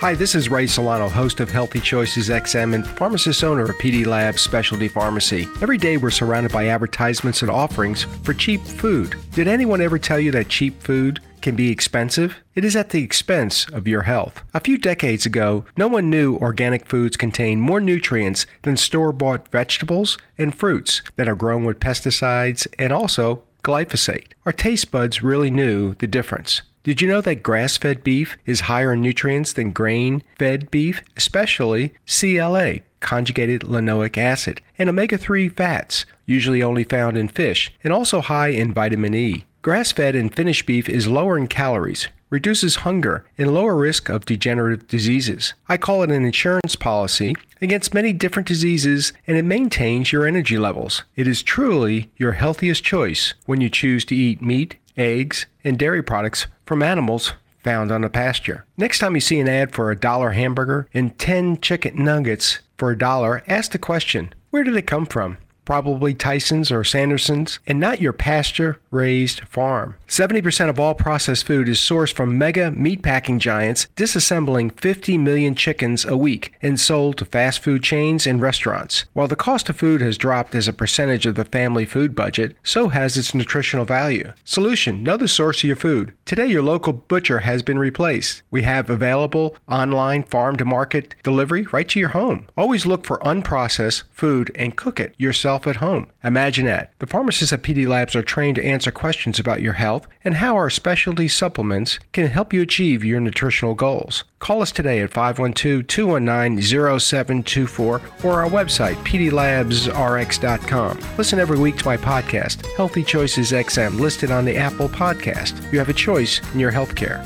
Hi, this is Ray Solano, host of Healthy Choices XM and pharmacist owner of PD Labs Specialty Pharmacy. Every day we're surrounded by advertisements and offerings for cheap food. Did anyone ever tell you that cheap food can be expensive? It is at the expense of your health. A few decades ago, no one knew organic foods contain more nutrients than store bought vegetables and fruits that are grown with pesticides and also glyphosate. Our taste buds really knew the difference. Did you know that grass fed beef is higher in nutrients than grain fed beef, especially CLA, conjugated linoleic acid, and omega 3 fats, usually only found in fish, and also high in vitamin E? Grass fed and finished beef is lower in calories, reduces hunger, and lower risk of degenerative diseases. I call it an insurance policy against many different diseases and it maintains your energy levels. It is truly your healthiest choice when you choose to eat meat, eggs, and dairy products from animals found on the pasture. Next time you see an ad for a dollar hamburger and 10 chicken nuggets for a dollar, ask the question where did it come from? Probably Tyson's or Sanderson's, and not your pasture raised farm. 70% of all processed food is sourced from mega meatpacking giants disassembling 50 million chickens a week and sold to fast food chains and restaurants. While the cost of food has dropped as a percentage of the family food budget, so has its nutritional value. Solution Know the source of your food. Today, your local butcher has been replaced. We have available online farm to market delivery right to your home. Always look for unprocessed food and cook it yourself yourself at home. Imagine that. The pharmacists at PD Labs are trained to answer questions about your health and how our specialty supplements can help you achieve your nutritional goals. Call us today at 512-219-0724 or our website, pdlabsrx.com. Listen every week to my podcast, Healthy Choices XM, listed on the Apple Podcast. You have a choice in your healthcare.